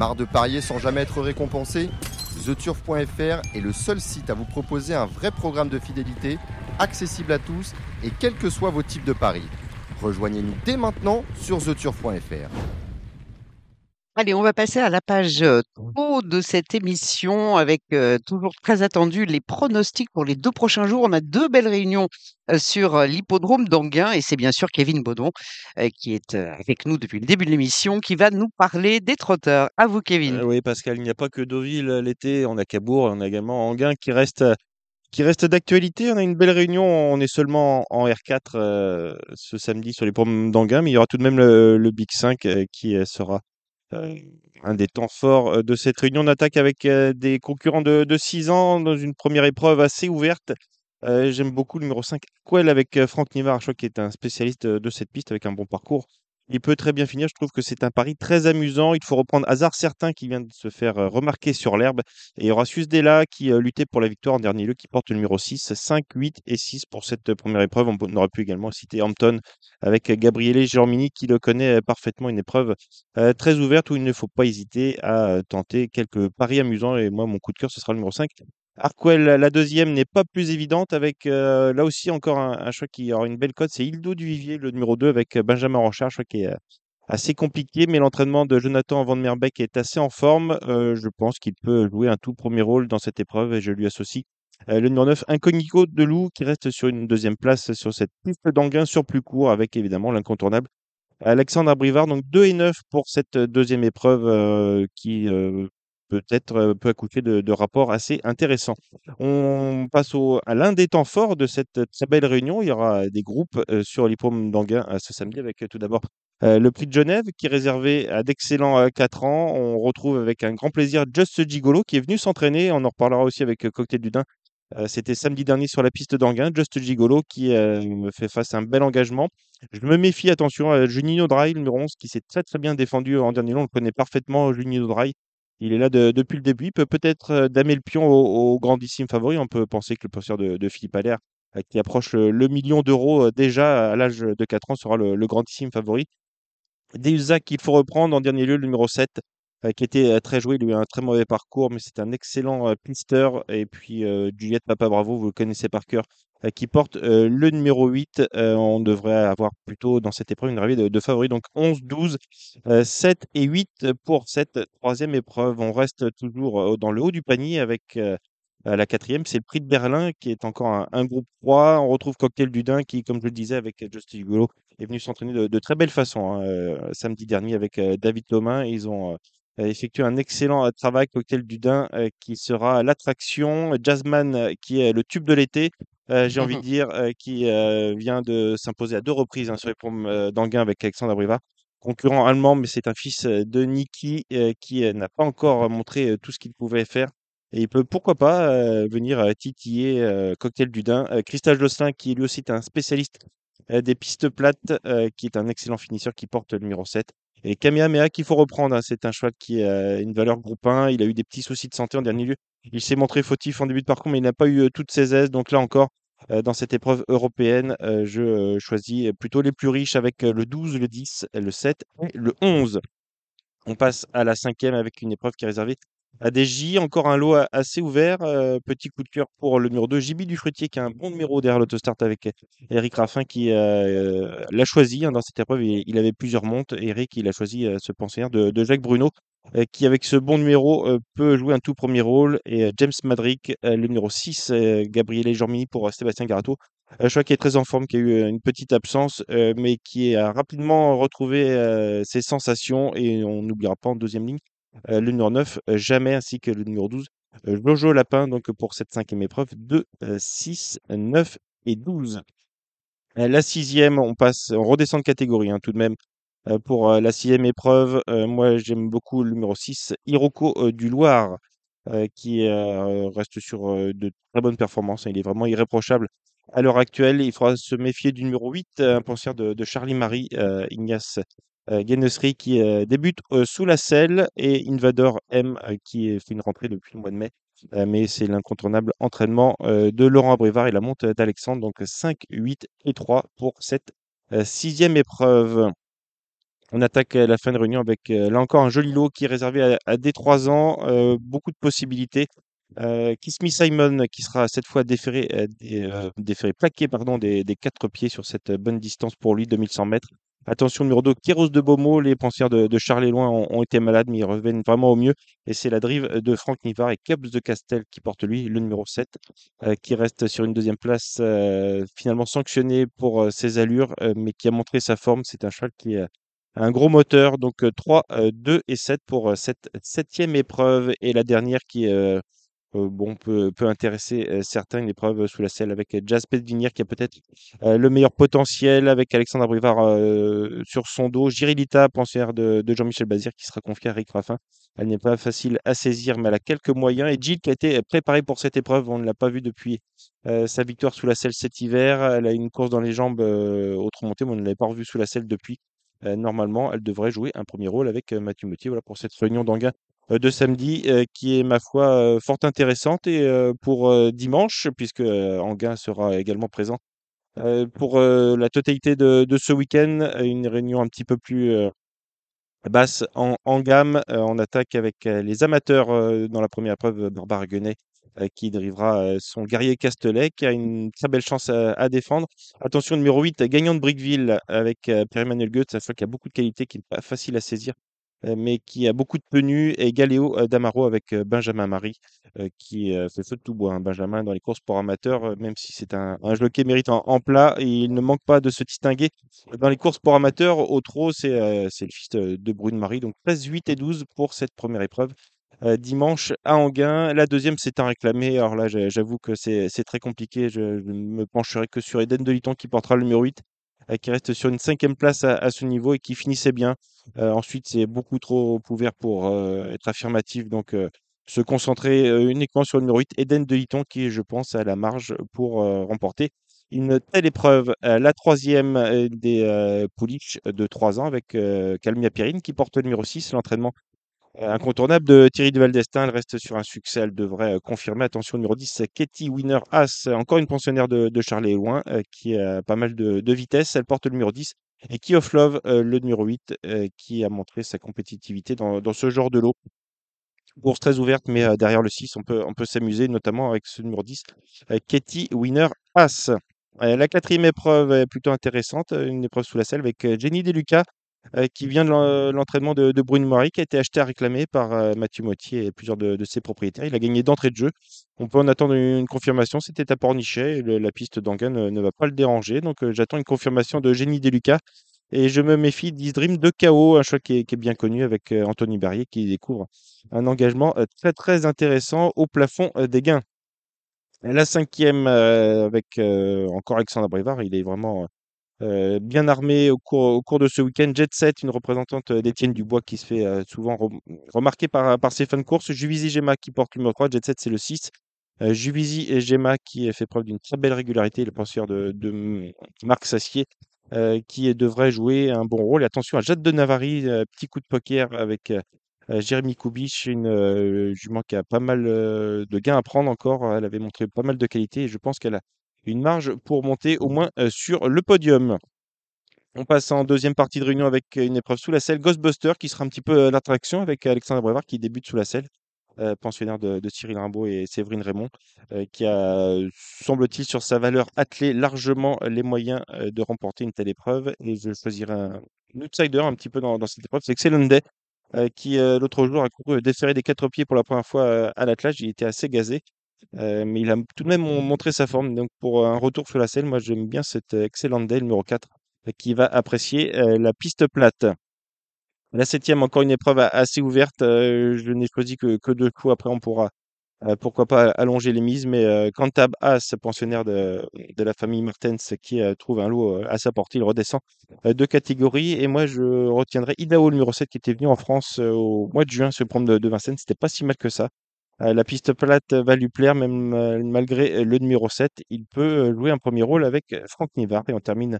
Marre de parier sans jamais être récompensé TheTurf.fr est le seul site à vous proposer un vrai programme de fidélité, accessible à tous et quels que soient vos types de paris. Rejoignez-nous dès maintenant sur TheTurf.fr. Allez, on va passer à la page trop de cette émission avec euh, toujours très attendu les pronostics pour les deux prochains jours. On a deux belles réunions euh, sur l'hippodrome d'Anguin et c'est bien sûr Kevin Baudon euh, qui est avec nous depuis le début de l'émission qui va nous parler des trotteurs. À vous, Kevin. Oui, Pascal, il n'y a pas que Deauville l'été, on a Cabourg, on a également Anguin qui reste, qui reste d'actualité. On a une belle réunion, on est seulement en R4 euh, ce samedi sur les pommes d'Anguin, mais il y aura tout de même le, le Big 5 euh, qui sera un des temps forts euh, de cette réunion. On attaque avec euh, des concurrents de, de 6 ans dans une première épreuve assez ouverte. Euh, J'aime beaucoup le numéro 5, Quell avec euh, Franck Nivard, je crois qui est un spécialiste de cette piste avec un bon parcours. Il peut très bien finir. Je trouve que c'est un pari très amusant. Il faut reprendre Hasard Certain qui vient de se faire euh, remarquer sur l'herbe. Et il y aura Susdela qui euh, luttait pour la victoire en dernier lieu, qui porte le numéro 6, 5, 8 et 6 pour cette euh, première épreuve. On, aurait pu également citer Hampton avec Gabriele Germini qui le connaît parfaitement. Une épreuve très ouverte où il ne faut pas hésiter à tenter quelques paris amusants. Et moi, mon coup de cœur, ce sera le numéro 5. Arkwell, la deuxième n'est pas plus évidente avec euh, là aussi encore un, choix qui aura une belle cote. C'est Hildo Duvivier, le numéro 2 avec euh, Benjamin Ranchard, choix qui est euh, assez compliqué, mais l'entraînement de Jonathan Van Merbeek est assez en forme. Je pense qu'il peut jouer un tout premier rôle dans cette épreuve et je lui associe le numéro 9, Incognito de Loup, qui reste sur une deuxième place sur cette piste d'Anguin sur plus court avec évidemment l'incontournable Alexandre Abrivard. Donc 2 et 9 pour cette deuxième épreuve qui peut-être euh, peut accoucher de, rapports assez intéressants. On passe à l'un des temps forts de cette très belle réunion. Il y aura des groupes euh, sur l'hippodrome d'Anguin euh, ce samedi avec tout d'abord le prix de Genève qui est réservé à d'excellents euh, 4 ans. On retrouve avec un grand plaisir Just Gigolo qui est venu s'entraîner. On en reparlera aussi avec Cocktail du Dain. Euh, C'était samedi dernier sur la piste d'Anguin. Just Gigolo qui me fait face à un bel engagement. Je me méfie, attention, à Juninho Dry, numéro 11, qui s'est très très bien défendu en dernier long. On le connaît parfaitement, Juninho Dry. Il est là de- depuis le début. Il peut peut-être euh, damer le pion au, grandissime favori. On peut penser que le professeur de, de Philippe Allaire, euh, qui approche le, le million d'euros euh, déjà à l'âge de 4 ans, sera le, grandissime favori. Deusac qu'il faut reprendre en dernier lieu, le numéro 7, euh, qui était euh, très joué. Il a eu un très mauvais parcours, mais c'est un excellent euh, pisteur. Et puis euh, Juliette Papa Bravo, vous le connaissez par cœur, euh, qui porte euh, le numéro 8. Euh, on devrait avoir plutôt dans cette épreuve une arrivée de, de favoris. Donc 11, 12, euh, 7 et 8 pour cette troisième épreuve. On reste toujours euh, dans le haut du panier avec euh, euh, la quatrième. C'est le prix de Berlin qui est encore un, un groupe 3. On retrouve Cocktail du Dain qui, comme je le disais avec euh, Just Hugo, est venu s'entraîner de, de très belle façon hein, euh, samedi dernier avec euh, David Thomas. Ils ont euh, effectué un excellent euh, travail. Cocktail du Dain euh, qui sera l'attraction. Jazzman qui est le tube de l'été. Euh, J'ai envie de dire euh, qui euh, vient de s'imposer à deux reprises hein, sur les pommes d'Anguin avec Alexandre Abrivard concurrent allemand, mais c'est un fils de Niki qui n'a pas encore montré tout ce qu'il pouvait faire. Et il peut, pourquoi pas, venir titiller Cocktail du Dain. Josselin, qui lui aussi est un spécialiste des pistes plates, qui est un excellent finisseur, qui porte le numéro 7. Et Kamehameha qu'il faut reprendre, hein, c'est un choix qui a une valeur groupe 1. Il a eu des petits soucis de santé en dernier lieu. Il s'est montré fautif en début de parcours, mais il n'a pas eu euh, toutes ses aises. Donc là encore, euh, dans cette épreuve européenne, euh, je euh, choisis plutôt les plus riches avec euh, le 12, le 10, le 7 et le 11. On passe à la cinquième avec une épreuve qui est réservée à des J. Encore un lot assez ouvert. euh, petit coup de cœur pour le numéro 2, JB du Fruitier, qui a un bon numéro derrière l'autostart avec Eric Raffin, qui euh, l'a choisi hein, dans cette épreuve. Il, avait plusieurs montes. Eric, il a choisi euh, ce pensionnaire de, Jacques Bruno, euh, qui avec ce bon numéro euh, peut jouer un tout premier rôle. Et euh, James Madrick, euh, le numéro 6, euh, Gabriele Jormini pour euh, Sébastien Garato. Euh, je crois qu'il est très en forme, qui a eu euh, une petite absence, euh, mais qui a rapidement retrouvé euh, ses sensations. Et on n'oubliera pas en deuxième ligne euh, le numéro 9, euh, jamais, ainsi que le numéro 12, euh, Jojo Lapin, donc pour cette cinquième épreuve, 2, 6, 9 et 12. Euh, La sixième, on passe, on redescend de catégorie hein, tout de même. Euh, pour euh, la sixième épreuve, euh, moi j'aime beaucoup le numéro 6, Hiroko euh, du Loir, euh, qui euh, reste sur euh, de très bonnes performances. hein. Il est vraiment irréprochable à l'heure actuelle. Il faudra se méfier du numéro 8, euh, un pensière de, de Charlie Marie, euh, Ignace euh, Guénessery, qui euh, débute euh, sous la selle, et Invader M, qui fait une rentrée depuis le mois de mai. Mais c'est l'incontournable entraînement de Laurent Abrivard et la monte d'Alexandre. Donc 5, 8 et 3 pour cette sixième épreuve. On attaque la fin de réunion avec là encore un joli lot qui est réservé à, des 3 ans, beaucoup de possibilités. Euh, Simon qui sera cette fois déféré, plaqué pardon, des, des 4 pieds sur cette bonne distance pour lui, 2100 mètres. Attention, numéro 2, Kéros de Beaumont. Les pensières de, Charles Loin ont, été malades, mais ils reviennent vraiment au mieux. Et c'est la drive de Franck Nivard et Cubs de Castel qui porte lui, le numéro 7, qui reste sur une deuxième place, finalement sanctionné pour ses allures, mais qui a montré sa forme. C'est un cheval qui a un gros moteur. Donc 3, 2 et 7 pour cette septième épreuve. Et la dernière qui est bon, peut, peut intéresser certains, une épreuve sous la selle avec Pedvinier qui a peut-être le meilleur potentiel, avec Alexandre Brivard sur son dos, Girilita, pensière de, Jean-Michel Bazir, qui sera confiée à Rick Raffin. Elle n'est pas facile à saisir, mais elle a quelques moyens. Et Gilles, qui a été préparée pour cette épreuve, on ne l'a pas vu depuis sa victoire sous la selle cet hiver. Elle a une course dans les jambes autre montée, mais on ne l'avait pas revue sous la selle depuis. normalement, elle devrait jouer un premier rôle avec Mathieu Moutier voilà, pour cette réunion d'Anguin de samedi qui est, ma foi, fort intéressante et pour dimanche, puisque Anguin sera également présent pour la totalité de, ce week-end, une réunion un petit peu plus basse en, gamme. on attaque avec les amateurs dans la première épreuve, Barbara Guenet qui drivera son guerrier Castelet, qui a une très belle chance à, défendre. Attention, numéro 8, gagnant de Brickville avec Pierre-Emmanuel Goethe, ça fait qu'il a beaucoup de qualité qui n'est pas facile à saisir mais qui a beaucoup de tenue, et Galéo Damaro avec Benjamin Marie, qui fait feu de tout bois. Hein, Benjamin, dans les courses pour amateurs, même si c'est un, un jockey mérite en, plat, il ne manque pas de se distinguer. Dans les courses pour amateurs, au trot, c'est le fils de Brune Marie. Donc 13, 8 et 12 pour cette première épreuve. dimanche à Anguin. La deuxième, c'est un réclamé. Alors là, j'avoue que c'est très compliqué. Je, ne me pencherai que sur Eden Deliton qui portera le numéro 8 qui reste sur une cinquième place à, ce niveau et qui finissait bien. ensuite, c'est beaucoup trop ouvert pour être affirmatif. Donc, se concentrer uniquement sur le numéro 8, Eden de Liton, qui, je pense, a la marge pour remporter une telle épreuve. la troisième des Poulich de 3 ans avec Calmia Pierine qui porte le numéro 6, l'entraînement incontournable de Thierry de Valdestin. Elle reste sur un succès. Elle devrait confirmer. Attention, numéro 10, Katie Winner As, encore une pensionnaire de, de Charlie Loin, qui a pas mal de, vitesse. Elle porte le numéro 10. Et Key of Love, le numéro 8, qui a montré sa compétitivité dans, ce genre de lot. Course très ouverte, mais derrière le 6, on peut, on peut s'amuser, notamment avec ce numéro 10, Katie Winner As. la quatrième épreuve est plutôt intéressante, une épreuve sous la selle avec Jenny Deluca, qui vient de l'entraînement de, Brune Marie, qui a été acheté à réclamer par Mathieu Mottier et plusieurs de, ses propriétaires. Il a gagné d'entrée de jeu. On peut en attendre une, confirmation. C'était à Pornichet. la piste d'Anguin ne, va pas le déranger. Donc j'attends une confirmation de Génie Deluca. Et je me méfie d'Isdream de KO, un choix qui est, bien connu avec Anthony Barrier qui découvre un engagement très très intéressant au plafond des gains. La cinquième avec encore Alexandre Brivard, il est vraiment euh, bien armé au cours, de ce week-end. Jet Set, une représentante euh, d'Étienne Dubois qui se fait euh, souvent remarquer par, ses fans de course. Juvisy Gemma qui porte le numéro 3. Jet Set, c'est le 6. Euh, Juvisy et Gemma qui fait preuve d'une très belle régularité. Le penseur de, Marc Sassier qui devrait jouer un bon rôle. Et attention à Jade de Navarre, petit coup de poker avec Jérémy Kubich, une jument qui a pas mal de gains à prendre encore. Elle avait montré pas mal de qualité et je pense qu'elle a une marge pour monter au moins sur le podium. On passe en deuxième partie de réunion avec une épreuve sous la selle, Ghostbuster, qui sera un petit peu l'attraction avec Alexandre Brevard qui débute sous la selle, pensionnaire de, Cyril Rimbaud et Séverine Raymond, qui a, semble-t-il, sur sa valeur attelé largement les moyens de remporter une telle épreuve. Et je choisirai un, outsider un petit peu dans, cette épreuve, c'est Excellent Day, qui l'autre jour a couru déféré des quatre pieds pour la première fois à l'attelage. Il était assez gazé mais il a tout de même montré sa forme. Donc pour un retour sur la selle, moi j'aime bien cette excellente Day numéro 4 qui va apprécier la piste plate. La septième, encore une épreuve assez ouverte. je n'ai choisi que, deux coups. Après, on pourra, pourquoi pas, allonger les mises. Mais Cantab As, pensionnaire de, de, la famille Martens, qui trouve un lot à sa portée, il redescend deux catégories. Et moi, je retiendrai Idaho, numéro 7, qui était venu en France au mois de juin le programme de, de Vincennes. C'était pas si mal que ça. Euh, la piste plate va lui plaire, même euh, malgré euh, le numéro 7. Il peut jouer un premier rôle avec Franck Nivard. Et on termine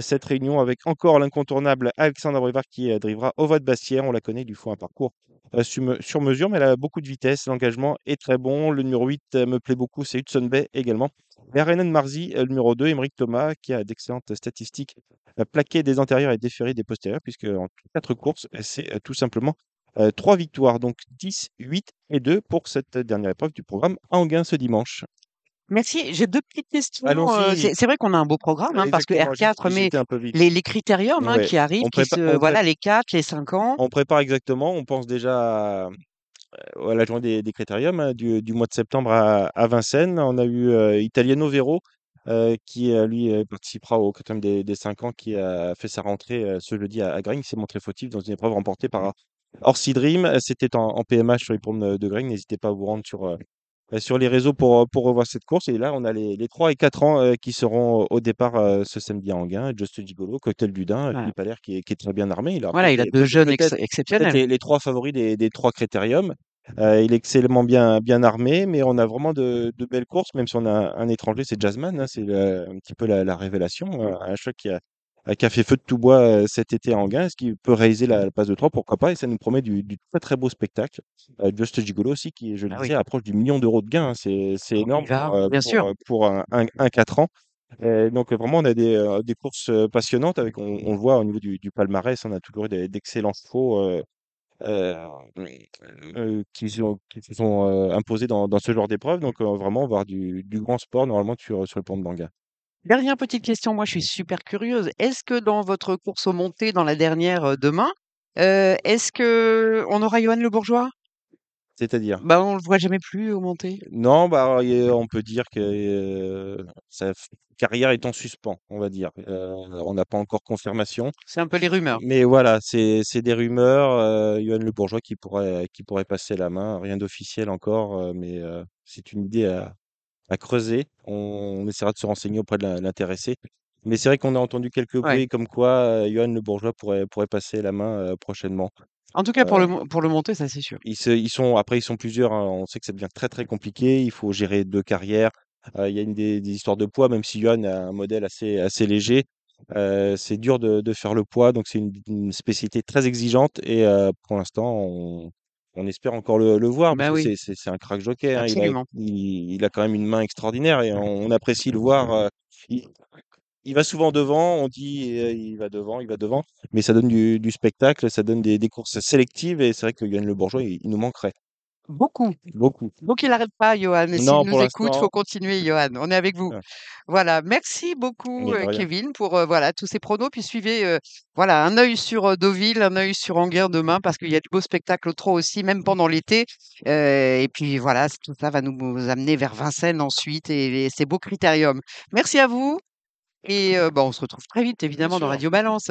cette réunion avec encore l'incontournable Alexandre Brevard qui drivera au vote Bastière. On la connaît, il lui faut un parcours sur mesure, mais elle a beaucoup de vitesse. L'engagement est très bon. Le numéro 8 me plaît beaucoup, c'est Hudson Bay également. Et Renan Marzi, le numéro 2, Émeric Thomas, qui a d'excellentes statistiques euh, plaqué des antérieurs et déféré des postérieurs, puisque en quatre courses, c'est tout simplement euh, trois victoires, donc 10, 8 et 2 pour cette dernière épreuve du programme Anguin ce dimanche. Merci. J'ai deux petites questions. euh, c'est vrai qu'on a un beau programme, hein, parce que Exactement, j'ai- R4, mais j'étais un peu vite. les, les critériums hein, Ouais. qui arrivent, qui se, voilà, les 4, les 5 ans. On prépare exactement, on pense déjà à, à la journée des, des critériums hein, du, du mois de septembre à, à Vincennes. On a eu euh, Italiano Vero euh, qui, euh, lui, euh, participera au critérium des, des 5 ans, qui a fait sa rentrée euh, ce jeudi à, à. Il s'est montré fautif dans une épreuve remportée par Orsi Dream. C'était en, en PMH sur les promes de, Grigny. N'hésitez pas à vous rendre sur, euh, euh, sur les réseaux pour, pour revoir cette course. Et là, on a les, les 3 et 4 ans euh, qui seront au départ euh, ce samedi à Anguin. Just Gigolo, Cocktail du Dain, Voilà. Philippe Allaire qui est, qui est très bien armé. Il a Voilà, il a deux jeunes ex- exceptionnels. les, les trois favoris des, des trois critériums. Euh, il est excellemment bien, bien armé, mais on a vraiment de, de belles courses, même si on a un étranger, c'est Jasmine, hein, c'est un petit peu la, la révélation, euh, un choc qui a, qui a fait feu de tout bois euh, cet été à Anguin, ce qui peut réaliser la, la passe de 3, pourquoi pas, et ça nous promet du, du très très beau spectacle. Euh, Just Gigolo aussi, qui, je le Ah oui. disais, approche du million d'euros de gains, hein, c'est c'est énorme va, pour, euh, bien pour, sûr. euh, pour un, un, un 4 ans. Euh, donc euh, vraiment, on a des, euh, des courses euh, passionnantes, avec, on, on le voit au niveau du, du palmarès, on a toujours eu d'excellents chevaux. euh, euh, euh, qui, sont- qui se sont euh, imposés dans, dans ce genre d'épreuve. Donc, euh, vraiment, voir du, du grand sport normalement sur, sur le pont de Banga. Dernière petite question, moi je suis super curieuse. Est-ce que dans votre course aux montées, dans la dernière euh, demain, euh, est-ce que on aura Johan Le Bourgeois? C'est-à-dire, Bah on le voit jamais plus aux montées. non, bah, on peut dire que euh, sa f- carrière est en suspens, on va dire. Euh, on n'a pas encore confirmation. C'est un peu les rumeurs. Mais voilà, c'est c'est des rumeurs. Euh, Johan Le Bourgeois qui pourrait, qui pourrait passer la main. Rien d'officiel encore, euh, mais euh, c'est une idée à, à creuser. On, on essaiera de se renseigner auprès de la- l'intéressé. Mais c'est vrai qu'on a entendu quelques Ouais. bruits comme quoi euh, Johan Le Bourgeois pourrait, pourrait passer la main euh, prochainement. En tout cas pour Euh, le mo- pour le monter, ça c'est sûr. ils, se- ils sont, après, ils sont plusieurs. hein. On sait que ça devient très très compliqué. Il faut gérer deux carrières. Euh, il y a une des, des histoires de poids, même si Johan a un modèle assez, assez léger. euh, c'est dur de, de faire le poids, donc c'est une, une spécialité très exigeante. Et euh, pour l'instant, on, on espère encore le, le voir parce Bah que c'est c'est- c'est un crack jockey. hein. Il a, absolument. il, il a quand même une main extraordinaire et on, on apprécie le voir. euh, il, il va souvent devant, on dit euh, il va devant, il va devant, mais ça donne du, du spectacle, ça donne des, des courses sélectives et c'est vrai que Yann Le Bourgeois, il, il nous manquerait Beaucoup. beaucoup. Donc il n'arrête pas, Johan. Et s'il Non, nous écoute, faut l'instant. continuer, Johan. On est avec vous. Voilà. Merci beaucoup, Mais de euh. Kevin, pour euh, voilà tous ces pronos. Puis suivez euh, voilà un œil sur Deauville, un œil sur Anguin demain, parce qu'il y a du beau spectacle au trot aussi, même pendant l'été. Et puis voilà, tout ça va nous, nous amener vers Vincennes ensuite et, et ces beaux critériums. Merci à vous. Et bah, on se retrouve très vite, évidemment, dans. Radio Balance.